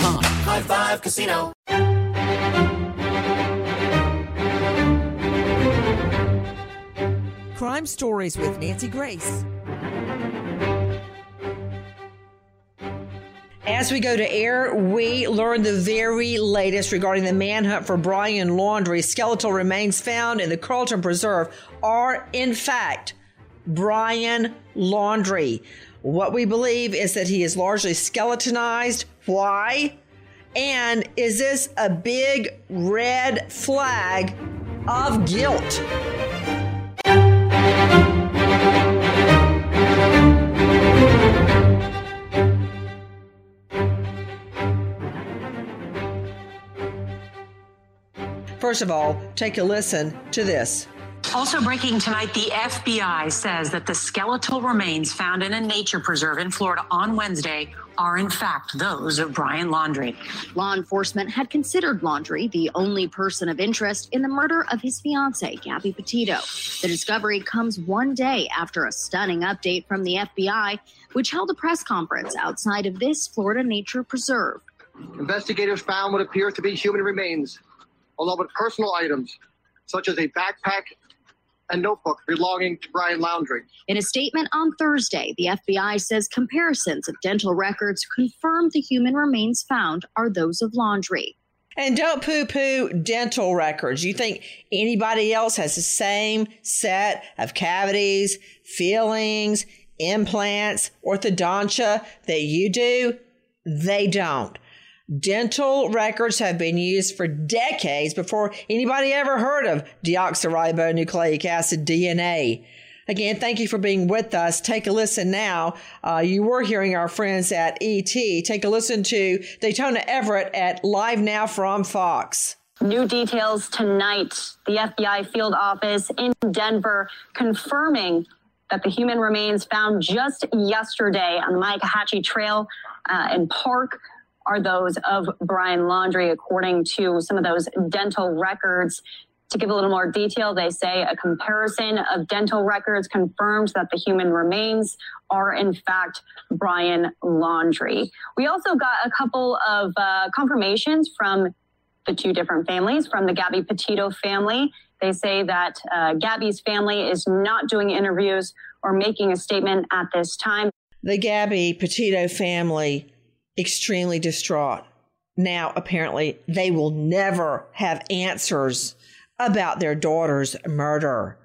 High Five Casino. Crime Stories with Nancy Grace. As we go to air, we learn the very latest regarding the manhunt for Brian Laundrie. Skeletal remains found in the Carlton Preserve are, in fact, Brian Laundrie. What we believe is that he is largely skeletonized. Why? And is this a big red flag of guilt? First of all, take a listen to this. Also breaking tonight, the FBI says that the skeletal remains found in a nature preserve in Florida on Wednesday are in fact those of Brian Laundrie. Law enforcement had considered Laundrie the only person of interest in the murder of his fiancee, Gabby Petito. The discovery comes one day after a stunning update from the FBI, which held a press conference outside of this Florida nature preserve. Investigators found what appears to be human remains, along with personal items such as a backpack and notebook belonging to Brian Laundrie. In a statement on Thursday, the FBI says comparisons of dental records confirm the human remains found are those of Laundrie. And don't poo poo dental records. You think anybody else has the same set of cavities, fillings, implants, orthodontia that you do? They don't. Dental records have been used for decades before anybody ever heard of deoxyribonucleic acid DNA. Again, thank you for being with us. Take a listen now. Uh, you were hearing our friends at ET. Take a listen to Daytona Everett at Live Now from Fox. New details tonight. The FBI field office in Denver confirming that the human remains found just yesterday on the Myakkahatchee Trail uh, and Park are those of Brian Laundrie, according to some of those dental records. To give a little more detail, they say a comparison of dental records confirms that the human remains are in fact Brian Laundrie. We also got a couple of uh, confirmations from the two different families, from the Gabby Petito family. They say that uh, Gabby's family is not doing interviews or making a statement at this time. The Gabby Petito family extremely distraught. Now, apparently, they will never have answers about their daughter's murder.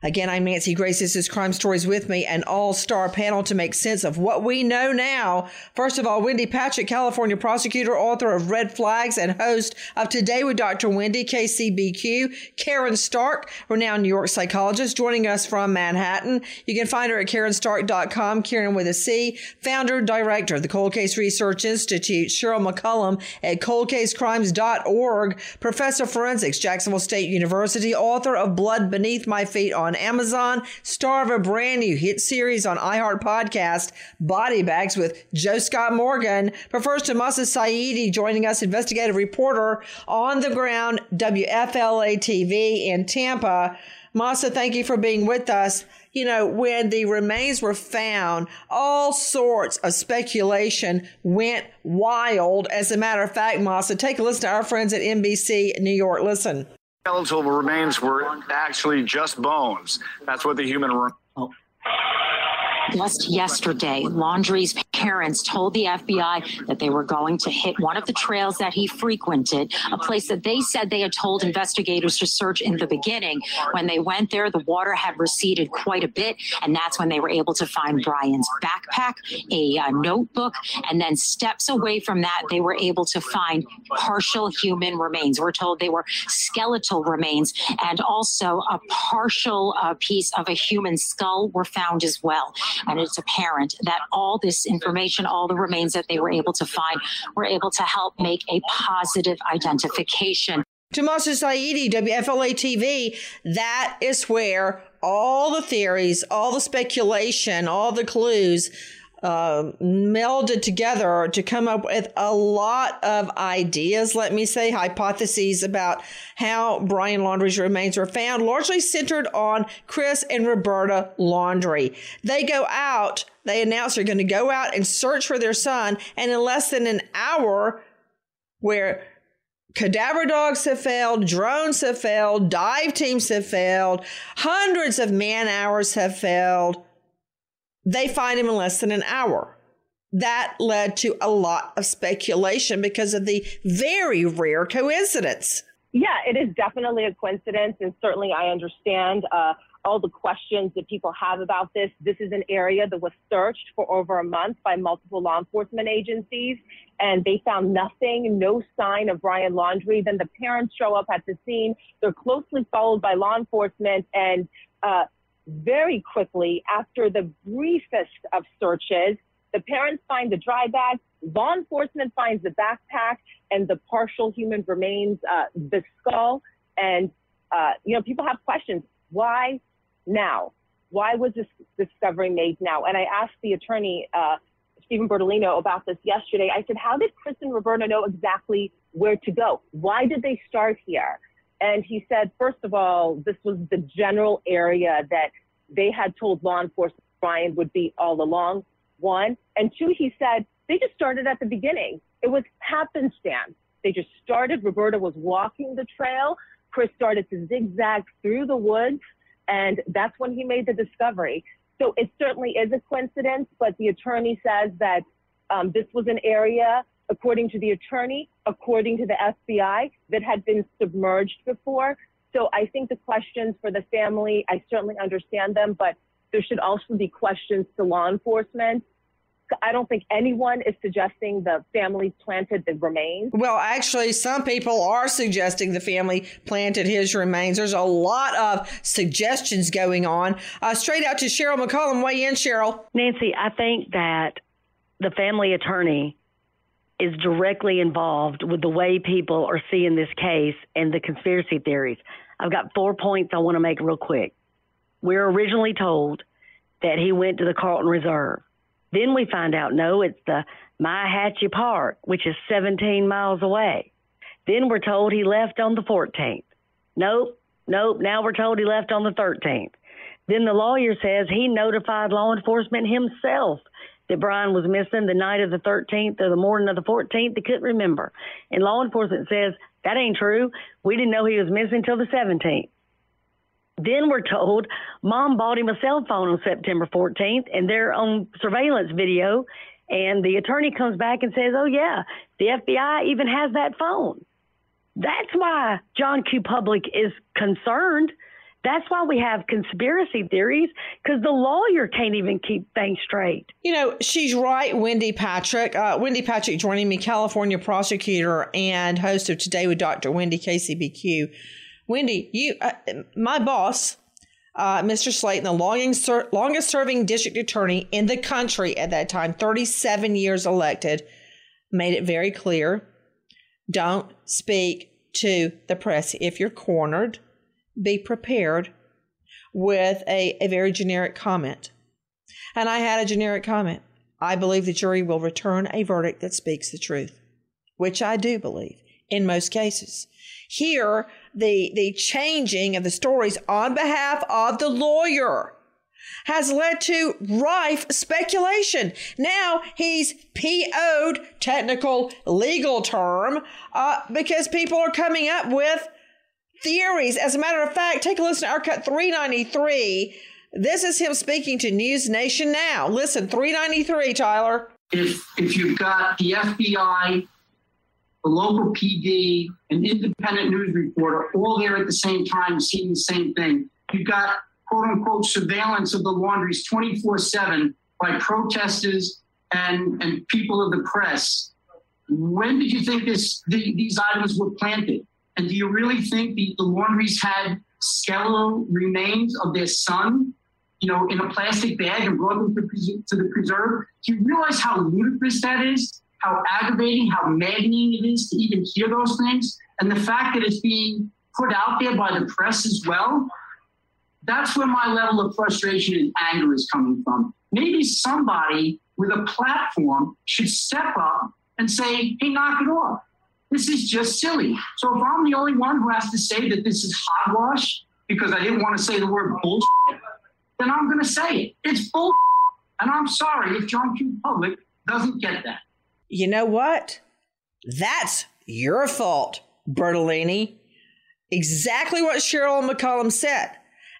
Again, I'm Nancy Grace. This is Crime Stories with me, an all star panel to make sense of what we know now. First of all, Wendy Patrick, California prosecutor, author of Red Flags, and host of Today with Dr. Wendy, KCBQ. Caryn Stark, renowned New York psychologist, joining us from Manhattan. You can find her at CarynStark.com, Karen with a C, founder, director of the Cold Case Research Institute, Cheryl McCollum at coldcasecrimes.org, professor of forensics, Jacksonville State University, author of Blood Beneath My Feet on on Amazon, star of a brand new hit series on iHeart Podcast, Body Bags with Joe Scott Morgan. But first, Tahmasah Saeedi joining us, investigative reporter on the ground, WFLA TV in Tampa. Masa, thank you for being with us. You know, when the remains were found, all sorts of speculation went wild. As a matter of fact, Masa, take a listen to our friends at NBC New York. Listen. Skeletal remains were actually just bones. That's what the human. Oh. Just yesterday, Laundrie's parents told the FBI that they were going to hit one of the trails that he frequented, a place that they said they had told investigators to search in the beginning. When they went there, the water had receded quite a bit, and that's when they were able to find Brian's backpack, a uh, notebook, and then steps away from that, they were able to find partial human remains. We're told they were skeletal remains, and also a partial uh, piece of a human skull were found as well. And it's apparent that all this information, all the remains that they were able to find, were able to help make a positive identification. Tahmasah Saeedi, WFLA TV, that is where all the theories, all the speculation, all the clues uh, melded together to come up with a lot of ideas, let me say, hypotheses about how Brian Laundrie's remains were found, largely centered on Chris and Roberta Laundrie. They go out, they announce they're going to go out and search for their son, and in less than an hour, where Cadaver dogs have failed, drones have failed, dive teams have failed, hundreds of man hours have failed they find him in less than an hour. That led to a lot of speculation because of the very rare coincidence. Yeah, it is definitely a coincidence. And certainly I understand uh, all the questions that people have about this. This is an area that was searched for over a month by multiple law enforcement agencies, and they found nothing, no sign of Brian Laundrie. Then the parents show up at the scene. They're closely followed by law enforcement, and uh, very quickly, after the briefest of searches, the parents find the dry bag, law enforcement finds the backpack and the partial human remains, uh, the skull. And, uh, you know, people have questions. Why now? Why was this discovery made now? And I asked the attorney, uh, Steven Bertolino, about this yesterday. I said, How did Chris and Roberta know exactly where to go? Why did they start here? And he said, first of all, this was the general area that they had told law enforcement Brian would be all along, one. And two, he said, they just started at the beginning. It was happenstance. They just started. Roberta was walking the trail. Chris started to zigzag through the woods, and that's when he made the discovery. So it certainly is a coincidence, but the attorney says that um, this was an area according to the attorney, according to the FBI, that had been submerged before. So I think the questions for the family, I certainly understand them, but there should also be questions to law enforcement. I don't think anyone is suggesting the family planted the remains. Well, actually, some people are suggesting the family planted his remains. There's a lot of suggestions going on. Uh, straight out to Cheryl McCollum. Weigh in, Cheryl. Nancy, I think that the family attorney is directly involved with the way people are seeing this case and the conspiracy theories. I've got four points I want to make real quick. We're originally told that he went to the Carlton Reserve. Then we find out, no, it's the Myhatchee Park, which is 17 miles away. Then we're told he left on the 14th. Nope, nope. Now we're told he left on the 13th. Then the lawyer says he notified law enforcement himself that Brian was missing the night of the 13th or the morning of the 14th. They couldn't remember. And law enforcement says that ain't true. We didn't know he was missing until the 17th. Then we're told mom bought him a cell phone on September 14th and they're on surveillance video. And the attorney comes back and says, oh, yeah, the FBI even has that phone. That's why John Q. Public is concerned that's why we have conspiracy theories because the lawyer can't even keep things straight. You know, she's right, Wendy Patrick. Uh, Wendy Patrick joining me, California prosecutor and host of Today with Dr. Wendy KCBQ. Wendy, you, uh, my boss, uh, Mr. Slaton, the longest, longest serving district attorney in the country at that time, 37 years elected, made it very clear don't speak to the press if you're cornered be prepared with a, a very generic comment. And I had a generic comment. I believe the jury will return a verdict that speaks the truth, which I do believe in most cases. Here, the, the changing of the stories on behalf of the lawyer has led to rife speculation. Now he's PO'd, technical legal term, uh, because people are coming up with theories. As a matter of fact, take a listen to our cut 393. This is him speaking to News Nation now. Listen, 393, Tyler. If if you've got the FBI, the local PD, an independent news reporter, all there at the same time seeing the same thing, you've got quote unquote surveillance of the laundries 24 7 by protesters and, and people of the press. When did you think this the, these items were planted? And do you really think the, the laundries had skeletal remains of their son, you know, in a plastic bag and brought them to, to the preserve? Do you realize how ludicrous that is? How aggravating, how maddening it is to even hear those things? And the fact that it's being put out there by the press as well that's where my level of frustration and anger is coming from. Maybe somebody with a platform should step up and say, hey, knock it off. This is just silly. So if I'm the only one who has to say that this is hogwash because I didn't want to say the word bullshit, then I'm going to say it. It's bullshit. And I'm sorry if John Q. Public doesn't get that. You know what? That's your fault, Bertolino. Exactly what Cheryl McCollum said.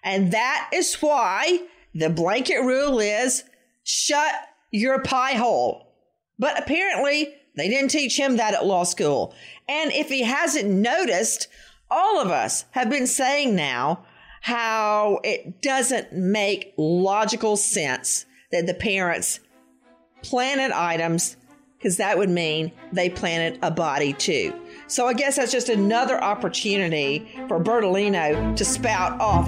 And that is why the blanket rule is shut your pie hole. But apparently, they didn't teach him that at law school. And if he hasn't noticed, all of us have been saying now how it doesn't make logical sense that the parents planted items because that would mean they planted a body too. So I guess that's just another opportunity for Bertolino to spout off.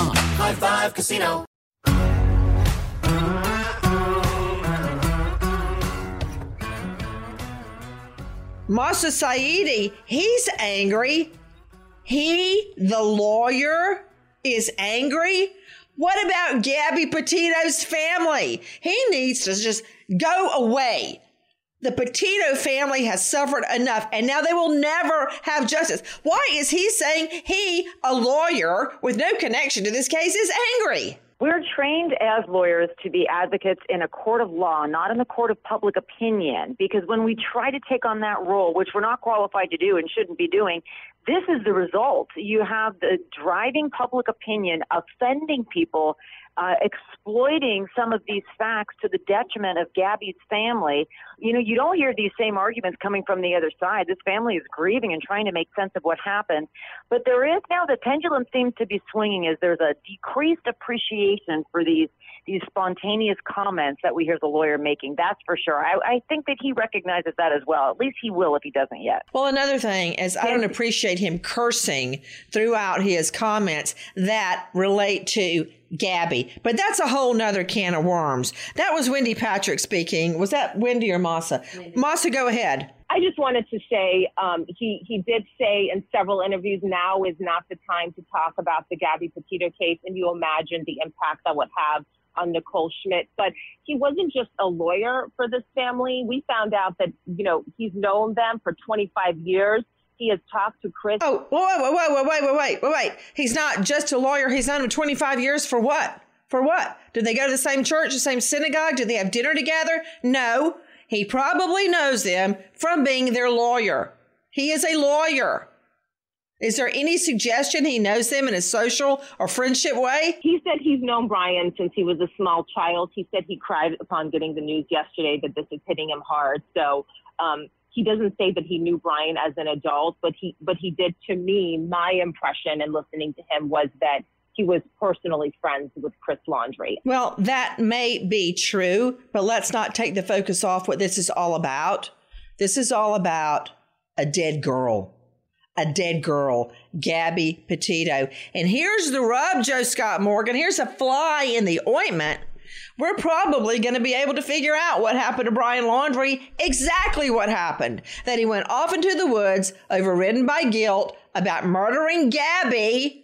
High Five Casino. Masa Saidi, he's angry. He, the lawyer, is angry. What about Gabby Petito's family? He needs to just go away. The Petito family has suffered enough and now they will never have justice. Why is he saying he, a lawyer with no connection to this case, is angry? We're trained as lawyers to be advocates in a court of law, not in the court of public opinion, because when we try to take on that role, which we're not qualified to do and shouldn't be doing, this is the result. You have the driving public opinion, offending people, uh, exploiting some of these facts to the detriment of Gabby's family. You know, you don't hear these same arguments coming from the other side. This family is grieving and trying to make sense of what happened. But there is now the pendulum seems to be swinging as there's a decreased appreciation for these these spontaneous comments that we hear the lawyer making. That's for sure. I, I think that he recognizes that as well. At least he will if he doesn't yet. Well, another thing is I don't appreciate him cursing throughout his comments that relate to Gabby. But that's a whole nother can of worms. That was Wendy Patrick speaking. Was that Wendy or Masa. Masa, go ahead. I just wanted to say um, he he did say in several interviews now is not the time to talk about the Gabby Petito case, and you imagine the impact that would have on Nicole Schmidt. But he wasn't just a lawyer for this family. We found out that you know he's known them for 25 years. He has talked to Chris. Oh, whoa, whoa, whoa, whoa, wait, wait, wait, wait, wait. He's not just a lawyer. He's known him 25 years for what? For what? Did they go to the same church, the same synagogue? Did they have dinner together? No. He probably knows them from being their lawyer. He is a lawyer. Is there any suggestion he knows them in a social or friendship way? He said he's known Brian since he was a small child. He said he cried upon getting the news yesterday that this is hitting him hard. So um, he doesn't say that he knew Brian as an adult, but he but he did to me. My impression and listening to him was that he was personally friends with Chris Laundrie. Well, that may be true, but let's not take the focus off what this is all about. This is all about a dead girl. A dead girl, Gabby Petito. And here's the rub, Joe Scott Morgan. Here's a fly in the ointment. We're probably going to be able to figure out what happened to Brian Laundrie, exactly what happened. That he went off into the woods, overridden by guilt, about murdering Gabby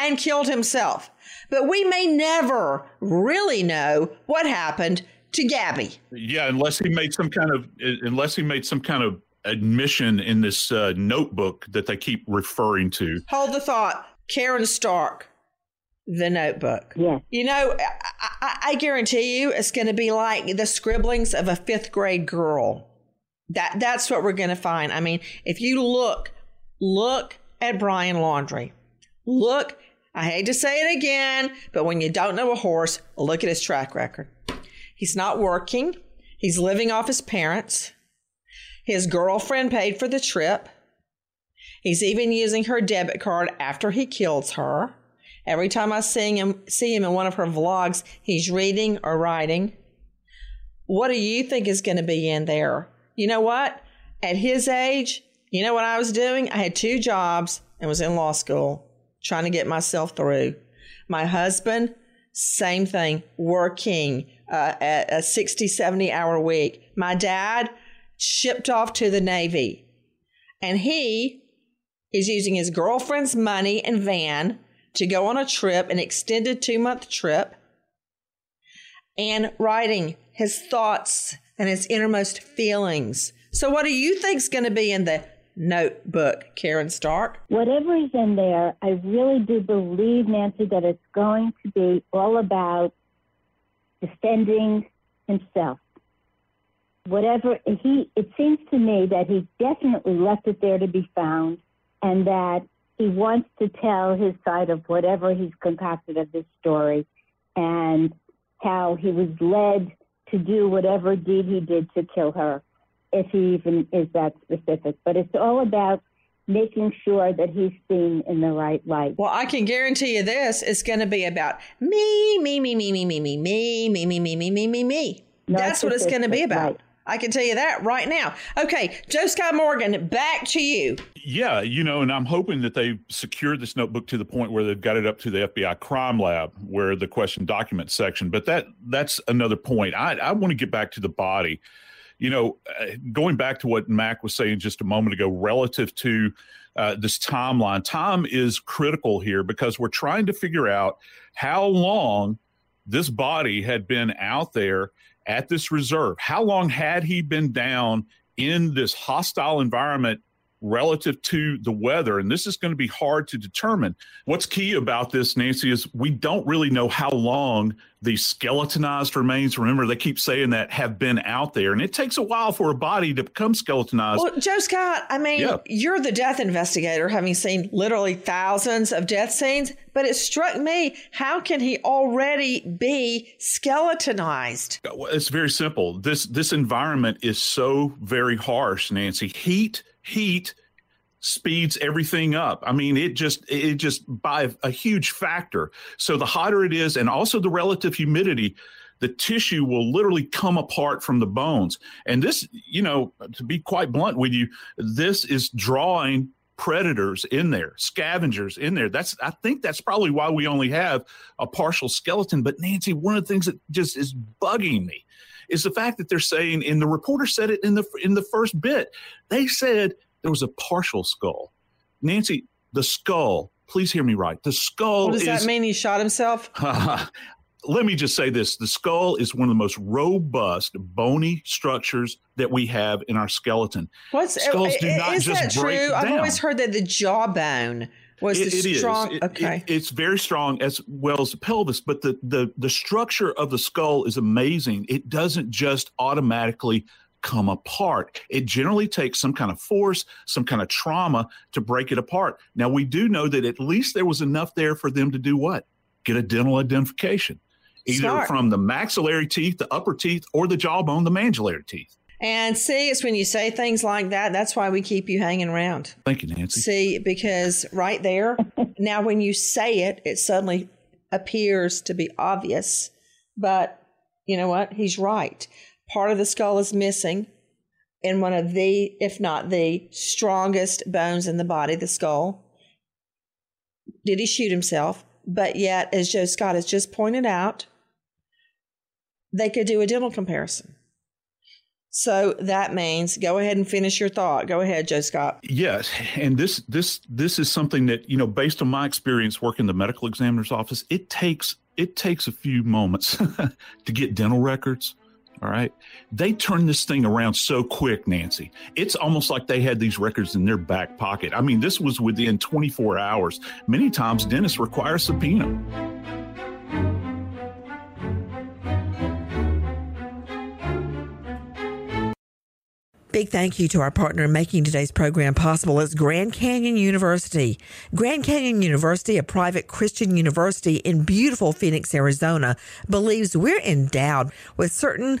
and killed himself. But we may never really know what happened to Gabby. Yeah, unless he made some kind of unless he made some kind of admission in this uh, notebook that they keep referring to. Hold the thought. Caryn Stark, the notebook. Yeah. You know, I, I, I guarantee you it's going to be like the scribblings of a fifth grade girl. That That's what we're going to find. I mean, if you look, look at Brian Laundrie, Look, I hate to say it again, but when you don't know a horse, look at his track record. He's not working. He's living off his parents. His girlfriend paid for the trip. He's even using her debit card after he kills her. Every time I see him, see him in one of her vlogs, he's reading or writing. What do you think is going to be in there? You know what? At his age, you know what I was doing? I had two jobs and was in law school trying to get myself through. My husband, same thing, working uh, at a 60, 70 hour week. My dad shipped off to the Navy and he is using his girlfriend's money and van to go on a trip, an extended two month trip, and writing his thoughts and his innermost feelings. So, what do you think is going to be in the notebook, Caryn Stark? Whatever is in there, I really do believe, Nancy, that it's going to be all about defending himself. Whatever he, it seems to me that he definitely left it there to be found, and that he wants to tell his side of whatever he's concocted of this story, and how he was led to do whatever deed he did to kill her, if he even is that specific. But it's all about making sure that he's seen in the right light. Well, I can guarantee you this: it's going to be about me, me, me, me, me, me, me, me, me, me, me, me, me, me, me. That's what it's going to be about. I can tell you that right now. Okay, Joe Scott Morgan, back to you. Yeah, you know, and I'm hoping that they secured this notebook to the point where they've got it up to the FBI crime lab, where the question document section. But that that's another point. I I want to get back to the body. You know, uh, going back to what Mac was saying just a moment ago, relative to uh, this timeline, time is critical here because we're trying to figure out how long this body had been out there at this reserve. How long had he been down in this hostile environment relative to the weather. And this is going to be hard to determine. What's key about this, Nancy, is we don't really know how long the skeletonized remains, remember, they keep saying that, have been out there. And it takes a while for a body to become skeletonized. Well, Joe Scott, I mean, Yeah. you're the death investigator, having seen literally thousands of death scenes, but it struck me how can he already be skeletonized? It's very simple. This this environment is so very harsh, Nancy. Heat, heat speeds everything up. I mean, it just it just by a huge factor. So the hotter it is, and also the relative humidity, the tissue will literally come apart from the bones. And this, you know, to be quite blunt with you, this is drawing predators in there, scavengers in there. That's I think that's probably why we only have a partial skeleton. But Nancy, one of the things that just is bugging me is the fact that they're saying, and the reporter said it in the in the first bit, they said there was a partial skull. Nancy, the skull. Please hear me right. The skull What does is that mean? He shot himself? let me just say this the skull is one of the most robust bony structures that we have in our skeleton What's skulls do not is just that break true? I've down. always heard that the jawbone was It- the it is. strong. It- okay. it- it's very strong as well as the pelvis, but the, the the structure of the skull is amazing. It doesn't just automatically come apart. It generally takes some kind of force, some kind of trauma to break it apart. Now we do know that at least there was enough there for them to do what? Get a dental identification. Either Smart. from the maxillary teeth, the upper teeth, or the jawbone, the mandibular teeth. And see, it's when you say things like that, that's why we keep you hanging around. Thank you, Nancy. See, because right there, now when you say it, it suddenly appears to be obvious. But you know what? He's right. Part of the skull is missing in one of the, if not the strongest bones in the body, the skull. Did he shoot himself? But yet, as Joe Scott has just pointed out, they could do a dental comparison. So that means go ahead and finish your thought. Go ahead, Joe Scott. Yes, and this this this is something that you know, based on my experience working the medical examiner's office, it takes it takes a few moments to get dental records. All right, they turn this thing around so quick, Nancy. It's almost like they had these records in their back pocket. I mean, this was within 24 hours. Many times, dentists require subpoena. Big thank you to our partner in making today's program possible is Grand Canyon University. Grand Canyon University, a private Christian university in beautiful Phoenix, Arizona, believes we're endowed with certain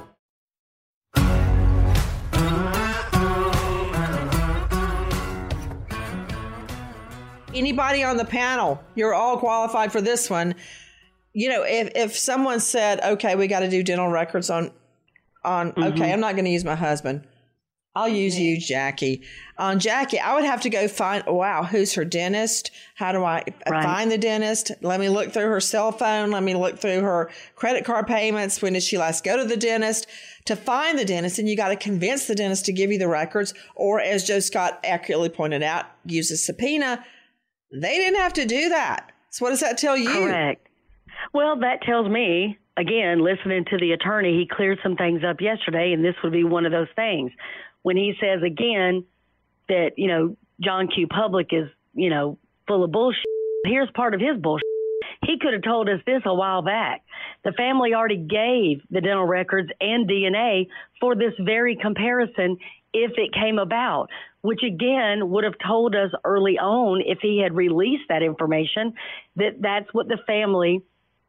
Anybody on the panel, you're all qualified for this one. You know, if if someone said, "Okay, we got to do dental records on on," Mm-hmm. okay, I'm not going to use my husband. I'll use you, Jackie. On um, Jackie, I would have to go find, wow, who's her dentist? How do I right. find the dentist? Let me look through her cell phone. Let me look through her credit card payments. When did she last go to the dentist? To find the dentist, and you got to convince the dentist to give you the records, or as Joe Scott accurately pointed out, use a subpoena. They didn't have to do that. So, what does that tell you? Correct. Well, that tells me, again, listening to the attorney, he cleared some things up yesterday, and this would be one of those things when he says again that, you know, John Q. Public is, you know, full of bullshit. Here's part of his bullshit. He could have told us this a while back. The family already gave the dental records and DNA for this very comparison if it came about, which again would have told us early on if he had released that information that that's what the family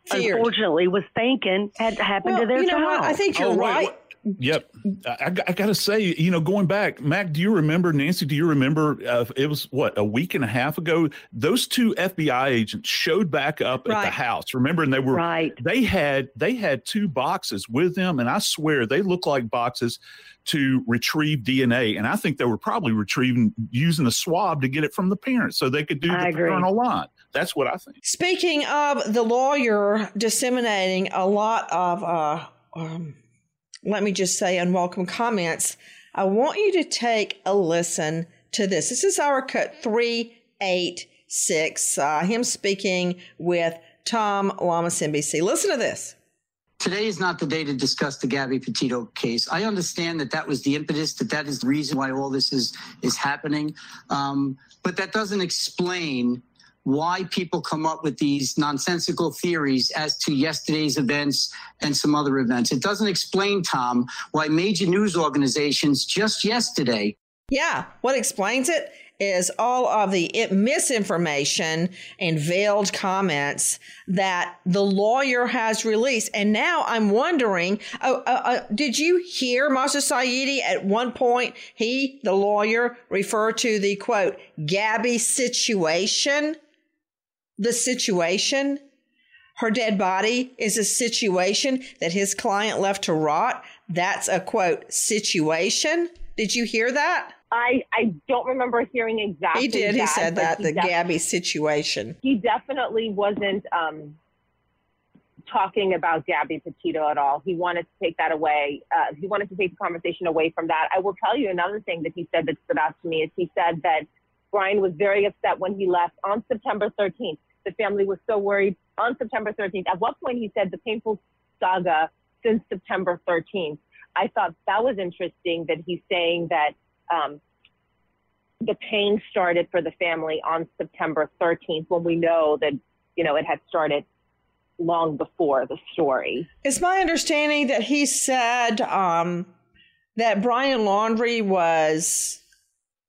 Feared. unfortunately was thinking had happened well, to their you know child. What? I think you're oh, right. Wait, Yep. I, I got to say, you know, going back, Mac, do you remember, Nancy, do you remember uh, it was what, a week and a half ago? Those two FBI agents showed back up right. at the house. Remember, and they were, right. they had, they had two boxes with them. And I swear they look like boxes to retrieve DNA. And I think they were probably retrieving using a swab to get it from the parents so they could do I the agree. paternal line. That's what I think. Speaking of the lawyer disseminating a lot of, uh, um, let me just say, unwelcome comments, I want you to take a listen to this. This is our cut 386, uh, him speaking with Tom Llamas NBC. Listen to this. Today is not the day to discuss the Gabby Petito case. I understand that that was the impetus, that that is the reason why all this is is happening, um, but that doesn't explain why people come up with these nonsensical theories as to yesterday's events and some other events. It doesn't explain, Tom, why major news organizations just yesterday. Yeah, what explains it is all of the misinformation and veiled comments that the lawyer has released. And now I'm wondering, uh, uh, uh, did you hear Masa Saidi at one point, he, the lawyer, refer to the quote, Gabby situation? The situation. Her dead body is a situation that his client left to rot. That's a quote, situation. Did you hear that? I, I don't remember hearing exactly. He did. That, he said that the def- Gabby situation. He definitely wasn't um, talking about Gabby Petito at all. He wanted to take that away. Uh, he wanted to take the conversation away from that. I will tell you another thing that he said that stood out to me is he said that Brian was very upset when he left on September 13th. The family was so worried on September 13th. At what point he said the painful saga since September 13th. I thought that was interesting that he's saying that um, the pain started for the family on September 13th when we know that, you know, it had started long before the story. It's my understanding that he said um, that Brian Laundrie was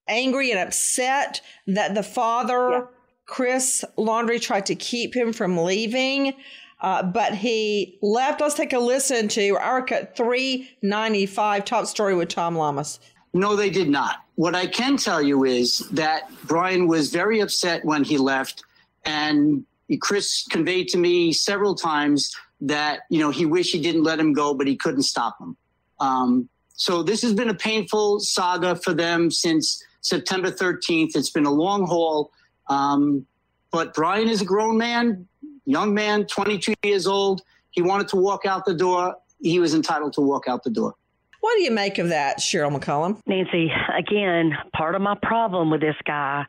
angry and upset that the father yeah. Chris Laundrie, tried to keep him from leaving, uh, but he left. Let's take a listen to our cut 395 top story with Tom Llamas. No, they did not. What I can tell you is that Brian was very upset when he left, and Chris conveyed to me several times that you know he wished he didn't let him go, but he couldn't stop him. Um, so this has been a painful saga for them since September 13th. It's been a long haul. Um, but Brian is a grown man, young man, 22 years old. He wanted to walk out the door. He was entitled to walk out the door. What do you make of that, Cheryl McCollum? Nancy, again, part of my problem with this guy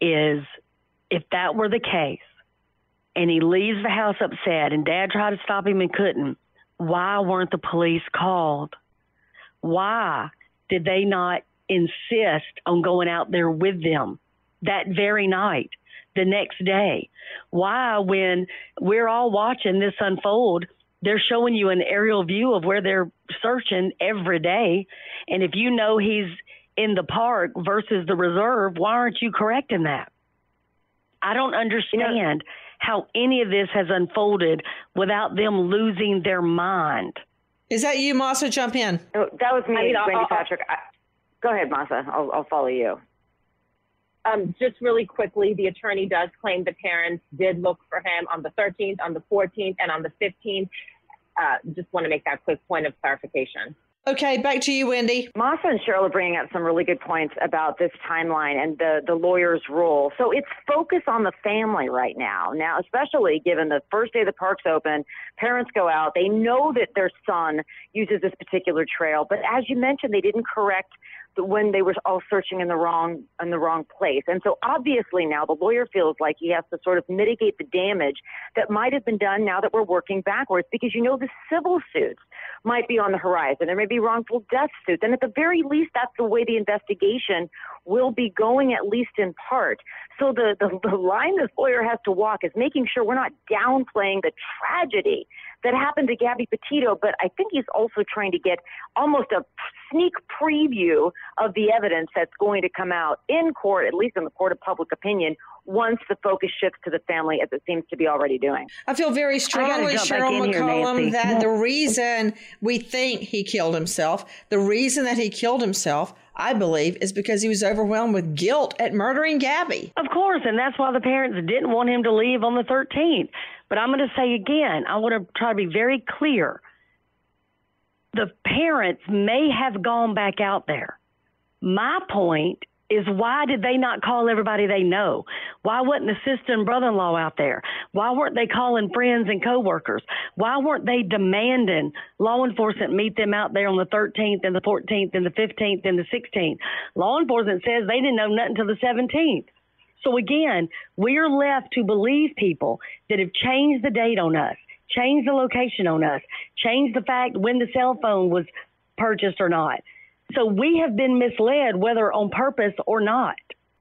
is if that were the case and he leaves the house upset and dad tried to stop him and couldn't, why weren't the police called? Why did they not insist on going out there with them? that very night, the next day. Why, when we're all watching this unfold, they're showing you an aerial view of where they're searching every day. And if you know he's in the park versus the reserve, why aren't you correcting that? I don't understand you know, how any of this has unfolded without them losing their mind. Is that you, Masa? Jump in. Oh, that was me, I mean, Wendy I'll, Patrick. I, go ahead, Masa. I'll, I'll follow you. Um, just really quickly, the attorney does claim the parents did look for him on the 13th, on the 14th, and on the 15th. Uh, just want to make that quick point of clarification. Okay, back to you, Wendy. Masa and Cheryl are bringing up some really good points about this timeline and the, the lawyer's role. So it's focus on the family right now. Now, especially given the first day the park's open, parents go out, they know that their son uses this particular trail, but as you mentioned, they didn't correct when they were all searching in the wrong in the wrong place. And so obviously now the lawyer feels like he has to sort of mitigate the damage that might have been done now that we're working backwards because you know the civil suits might be on the horizon. There may be wrongful death suits. And at the very least that's the way the investigation will be going at least in part. So the, the, the line this lawyer has to walk is making sure we're not downplaying the tragedy that happened to Gabby Petito, but I think he's also trying to get almost a sneak preview of the evidence that's going to come out in court, at least in the court of public opinion, once the focus shifts to the family, as it seems to be already doing. I feel very strongly, Cheryl McCollum, that the reason we think he killed himself, the reason that he killed himself, I believe, is because he was overwhelmed with guilt at murdering Gabby. Of course, and that's why the parents didn't want him to leave on the 13th. But I'm going to say again, I want to try to be very clear. The parents may have gone back out there. My point is why did they not call everybody they know? Why wasn't the sister and brother in law out there? Why weren't they calling friends and coworkers? Why weren't they demanding law enforcement meet them out there on the 13th and the 14th and the 15th and the 16th? Law enforcement says they didn't know nothing until the 17th. So again, we are left to believe people that have changed the date on us, changed the location on us, changed the fact when the cell phone was purchased or not. So we have been misled, whether on purpose or not.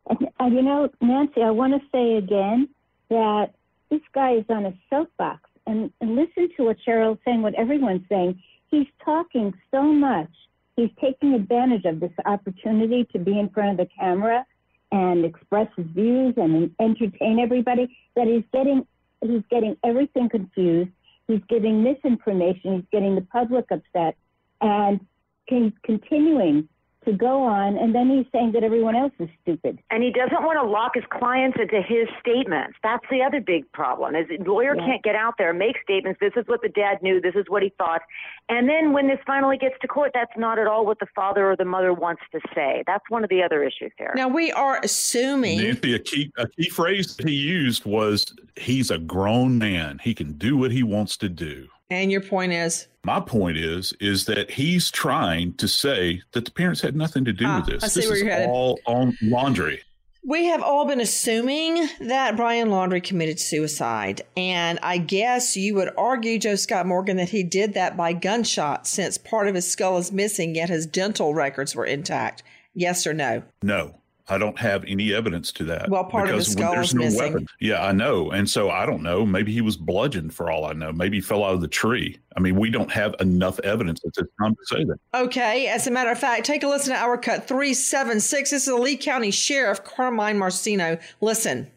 Uh, you know, Nancy, I want to say again that this guy is on a soapbox. And, and listen to what Cheryl's saying, what everyone's saying. He's talking so much. He's taking advantage of this opportunity to be in front of the camera and express his views and entertain everybody that he's getting he's getting everything confused. He's giving misinformation. He's getting the public upset and he's continuing to go on, and then he's saying that everyone else is stupid. And he doesn't want to lock his clients into his statements. That's the other big problem. Is the lawyer yeah. can't get out there make statements. This is what the dad knew. This is what he thought. And then when this finally gets to court, that's not at all what the father or the mother wants to say. That's one of the other issues here. Now we are assuming. Nancy, a key a key phrase he used was, "He's a grown man. He can do what he wants to do." And your point is? My point is, is that he's trying to say that the parents had nothing to do ah, with this. I see this where is you're headed. all on Laundrie. We have all been assuming that Brian Laundrie committed suicide. And I guess you would argue, Joe Scott Morgan, that he did that by gunshot since part of his skull is missing, yet his dental records were intact. Yes or no? No. I don't have any evidence to that. Well, part of the skull there's is no missing. Weapon. Yeah, I know. And so I don't know. Maybe he was bludgeoned for all I know. Maybe he fell out of the tree. I mean, we don't have enough evidence at this time to say that. Okay. As a matter of fact, take a listen to our cut 376. This is the Lee County Sheriff, Carmine Marceno. Listen.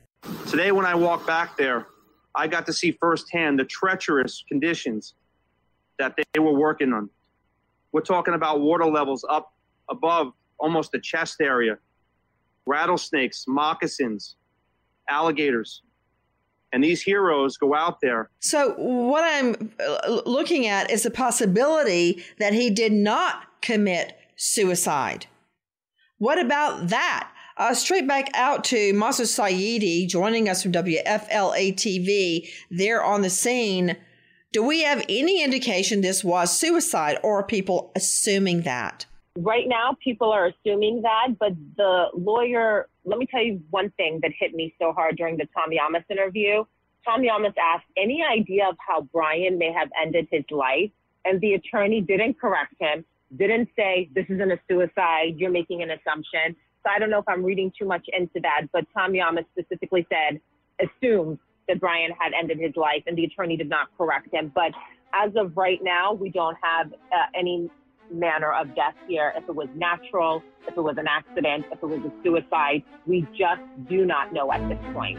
Today, when I walked back there, I got to see firsthand the treacherous conditions that they were working on. We're talking about water levels up above almost the chest area rattlesnakes, moccasins, alligators. And these heroes go out there. So, what I'm uh, looking at is the possibility that he did not commit suicide. What about that? Uh, straight back out to Mahsa Saeedi joining us from WFLA TV. They're on the scene. Do we have any indication this was suicide, or are people assuming that? Right now people are assuming that, but the lawyer, let me tell you one thing that hit me so hard during the Tom Llamas interview. Tom Llamas asked any idea of how Brian may have ended his life, and the attorney didn't correct him, didn't say this isn't a suicide, you're making an assumption. So I don't know if I'm reading too much into that, but Tom Llamas specifically said assumed that Brian had ended his life, and the attorney did not correct him. But as of right now, we don't have uh, any manner of death here, if it was natural, if it was an accident, if it was a suicide. We just do not know at this point.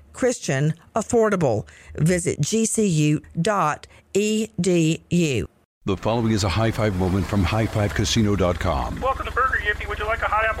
Christian, affordable. Visit gcu.edu. The following is a high five moment from highfivecasino.com. Welcome to Burger Yippee. Would you like a hot apple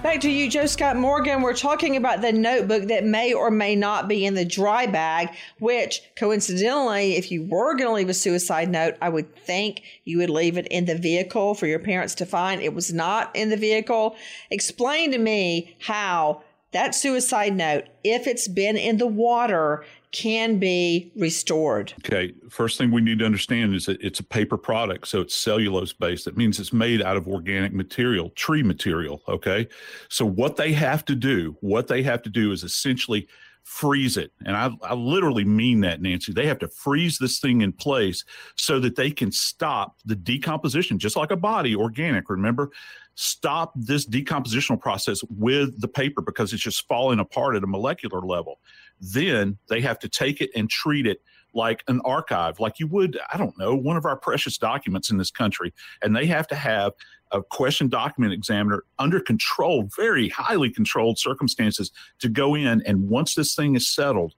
Back to you, Joe Scott Morgan. We're talking about the notebook that may or may not be in the dry bag, which coincidentally, if you were going to leave a suicide note, I would think you would leave it in the vehicle for your parents to find. It was not in the vehicle. Explain to me how that suicide note, if it's been in the water, can be restored. Okay. First thing we need to understand is that it's a paper product. So it's cellulose based. That means it's made out of organic material, tree material. Okay. So what they have to do, what they have to do is essentially freeze it. And I, I literally mean that, Nancy. They have to freeze this thing in place so that they can stop the decomposition, just like a body, organic, remember? Stop this decompositional process with the paper because it's just falling apart at a molecular level then they have to take it and treat it like an archive, like you would, I don't know, one of our precious documents in this country. And they have to have a question document examiner under control, very highly controlled circumstances to go in. And once this thing is settled,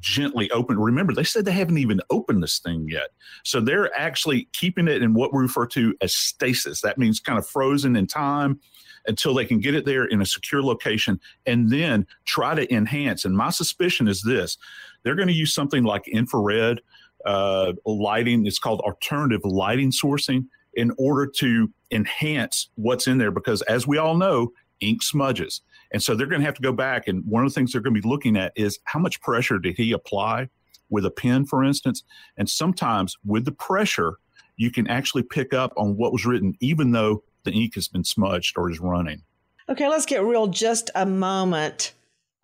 gently open. Remember, they said they haven't even opened this thing yet. So they're actually keeping it in what we refer to as stasis. That means kind of frozen in time until they can get it there in a secure location and then try to enhance. And my suspicion is this they're going to use something like infrared uh, lighting. It's called alternative lighting sourcing in order to enhance what's in there because, as we all know, ink smudges. And so they're going to have to go back. And one of the things they're going to be looking at is how much pressure did he apply with a pen, for instance? And sometimes with the pressure, you can actually pick up on what was written, even though the ink has been smudged or is running. Okay, let's get real just a moment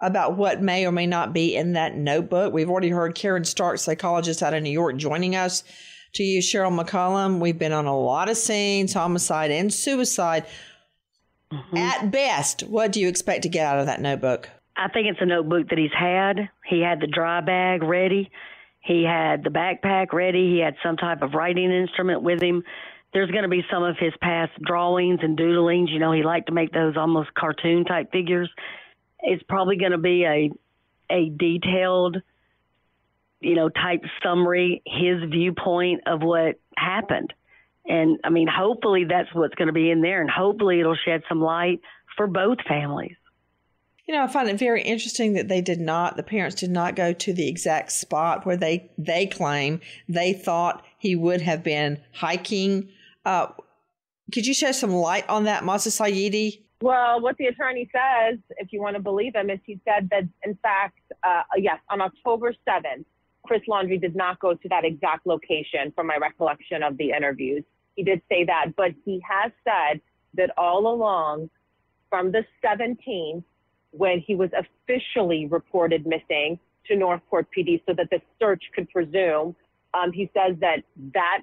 about what may or may not be in that notebook. We've already heard Caryn Stark, psychologist out of New York, joining us. To you, Cheryl McCollum, we've been on a lot of scenes, homicide and suicide. Mm-hmm. At best, what do you expect to get out of that notebook? I think it's a notebook that he's had. He had the dry bag ready. He had the backpack ready. He had some type of writing instrument with him there's going to be some of his past drawings and doodlings. You know, he liked to make those almost cartoon type figures. It's probably going to be a a detailed, you know, type summary, his viewpoint of what happened. And I mean, hopefully that's what's going to be in there, and hopefully it'll shed some light for both families. You know, I find it very interesting that they did not, the parents did not go to the exact spot where they they claim they thought he would have been hiking uh, could you shed some light on that, Mahsa Saeedi? Well, what the attorney says, if you want to believe him, is he said that, in fact, uh, yes, on October 7th, Chris Laundrie did not go to that exact location from my recollection of the interviews. He did say that, but he has said that all along from the 17th, when he was officially reported missing to North Port PD so that the search could presume, um, he says that that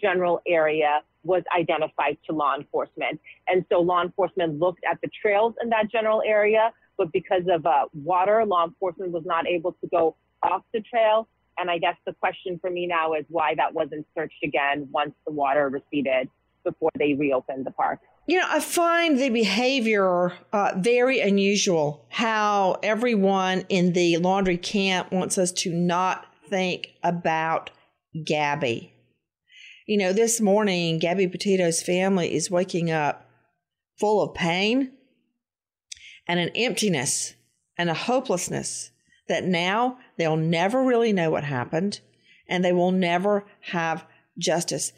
general area was identified to law enforcement. And so law enforcement looked at the trails in that general area, but because of uh, water, law enforcement was not able to go off the trail. And I guess the question for me now is why that wasn't searched again once the water receded before they reopened the park. You know, I find the behavior uh, very unusual. How everyone in the Laundrie camp wants us to not think about Gabby. You know, this morning, Gabby Petito's family is waking up full of pain and an emptiness and a hopelessness that now they'll never really know what happened and they will never have justice.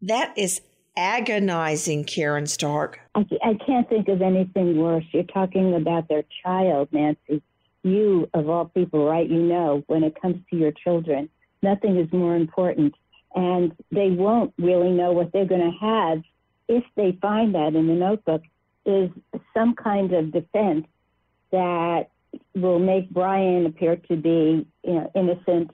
That is agonizing, Caryn Stark. I, I can't think of anything worse. You're talking about their child, Nancy. You, of all people, right? You know, when it comes to your children, nothing is more important. And they won't really know what they're going to have if they find that in the notebook is some kind of defense that will make Brian appear to be you know, innocent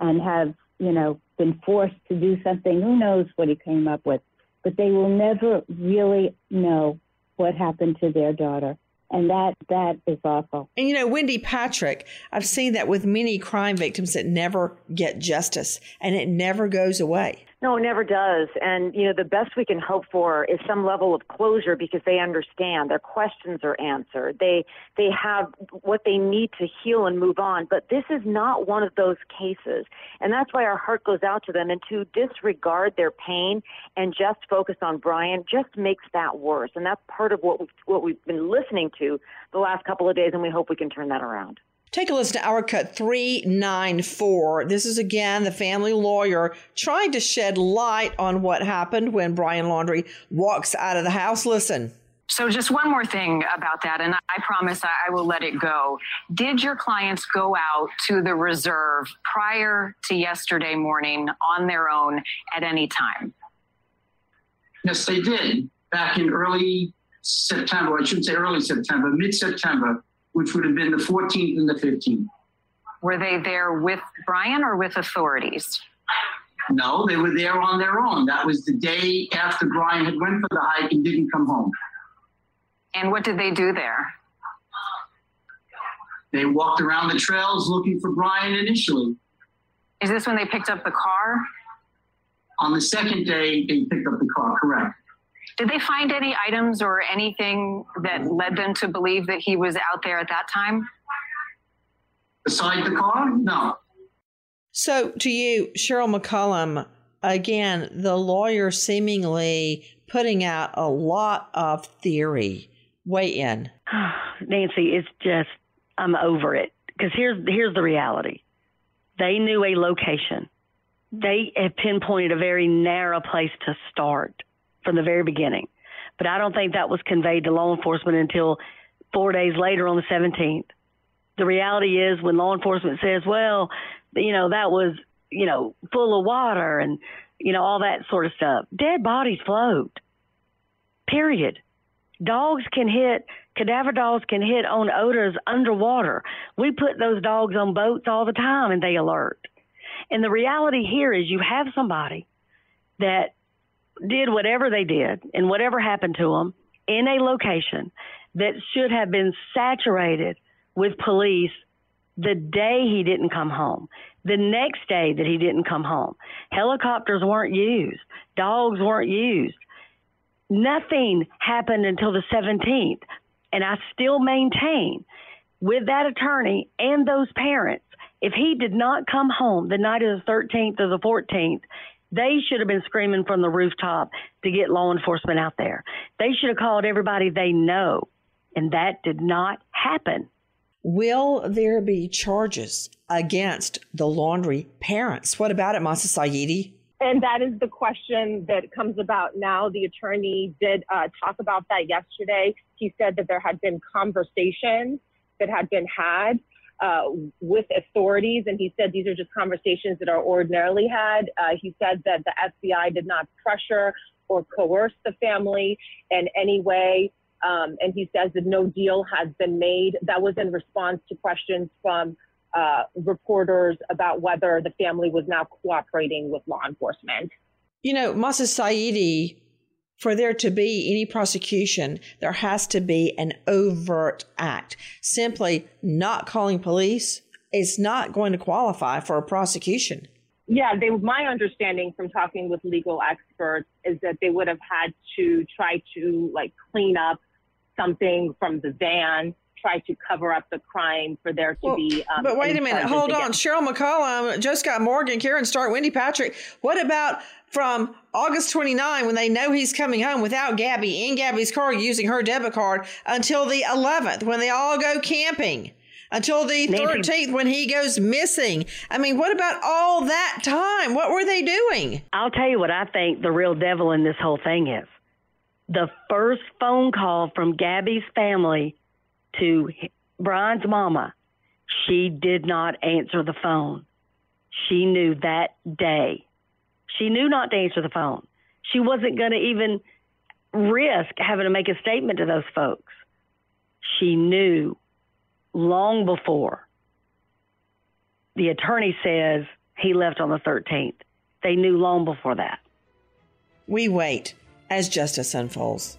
and have, you know, been forced to do something. Who knows what he came up with? But they will never really know what happened to their daughter. And that that is awful. And you know, Wendy Patrick, I've seen that with many crime victims that never get justice and it never goes away. No, it never does. And, you know, the best we can hope for is some level of closure because they understand their questions are answered. They, they have what they need to heal and move on. But this is not one of those cases. And that's why our heart goes out to them. And to disregard their pain and just focus on Brian just makes that worse. And that's part of what we've, what we've been listening to the last couple of days. And we hope we can turn that around. Take a listen to our cut 394. This is again the family lawyer trying to shed light on what happened when Brian Laundrie walks out of the house. Listen. So, just one more thing about that, and I promise I will let it go. Did your clients go out to the reserve prior to yesterday morning on their own at any time? Yes, they did. Back in early September, I shouldn't say early September, mid September, which would have been the 14th and the 15th. Were they there with Brian or with authorities? No, they were there on their own. That was the day after Brian had went for the hike and didn't come home. And what did they do there? They walked around the trails looking for Brian initially. Is this when they picked up the car? On the second day, they picked up the. Did they find any items or anything that led them to believe that he was out there at that time? Beside the car? No. So, to you, Cheryl McCollum, again, the lawyer seemingly putting out a lot of theory. Weigh in. Nancy, it's just, I'm over it. Because here's, here's the reality they knew a location, they had pinpointed a very narrow place to start from the very beginning. But I don't think that was conveyed to law enforcement until four days later on the 17th. The reality is when law enforcement says, well, you know, that was, you know, full of water and, you know, all that sort of stuff. Dead bodies float. Period. Dogs can hit, cadaver dogs can hit on odors underwater. We put those dogs on boats all the time and they alert. And the reality here is you have somebody that did whatever they did and whatever happened to them in a location that should have been saturated with police the day he didn't come home, the next day that he didn't come home. Helicopters weren't used, dogs weren't used. Nothing happened until the 17th. And I still maintain with that attorney and those parents, if he did not come home the night of the 13th or the 14th, they should have been screaming from the rooftop to get law enforcement out there. They should have called everybody they know, and that did not happen. Will there be charges against the Laundrie parents? What about it, Mahsa Saeedi? And that is the question that comes about now. The attorney did uh, talk about that yesterday. He said that there had been conversations that had been had uh, with authorities, and he said these are just conversations that are ordinarily had. Uh, he said that the FBI did not pressure or coerce the family in any way. Um, and he says that no deal has been made. That was in response to questions from uh, reporters about whether the family was now cooperating with law enforcement. You know, Mahsa Saeedi, for there to be any prosecution, there has to be an overt act. Simply not calling police is not going to qualify for a prosecution. Yeah, they, my understanding from talking with legal experts is that they would have had to try to like clean up something from the van, try to cover up the crime for there to Well, be. Um, but wait a minute, hold on. Cheryl McCollum, Joe Scott Morgan, Caryn Stark, Wendy Patrick. What about from August 29 when they know he's coming home without Gabby in Gabby's car using her debit card until the 11th when they all go camping? Until the 13th when he goes missing. I mean, what about all that time? What were they doing? I'll tell you what I think the real devil in this whole thing is. The first phone call from Gabby's family to Brian's mama, she did not answer the phone. She knew that day. She knew not to answer the phone. She wasn't going to even risk having to make a statement to those folks. She knew long before the attorney says he left on the 13th. They knew long before that. We wait as justice unfolds.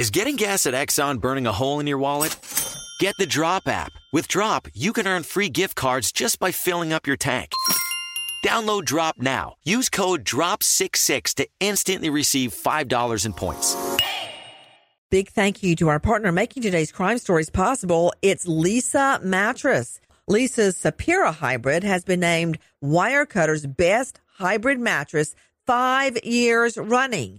Is getting gas at Exxon burning a hole in your wallet? Get the Drop app. With Drop, you can earn free gift cards just by filling up your tank. Download Drop now. Use code DROP66 to instantly receive $5 in points. Big thank you to our partner making today's crime stories possible. It's Leesa Mattress. Leesa's Sapira hybrid has been named Wirecutter's best hybrid mattress five years running.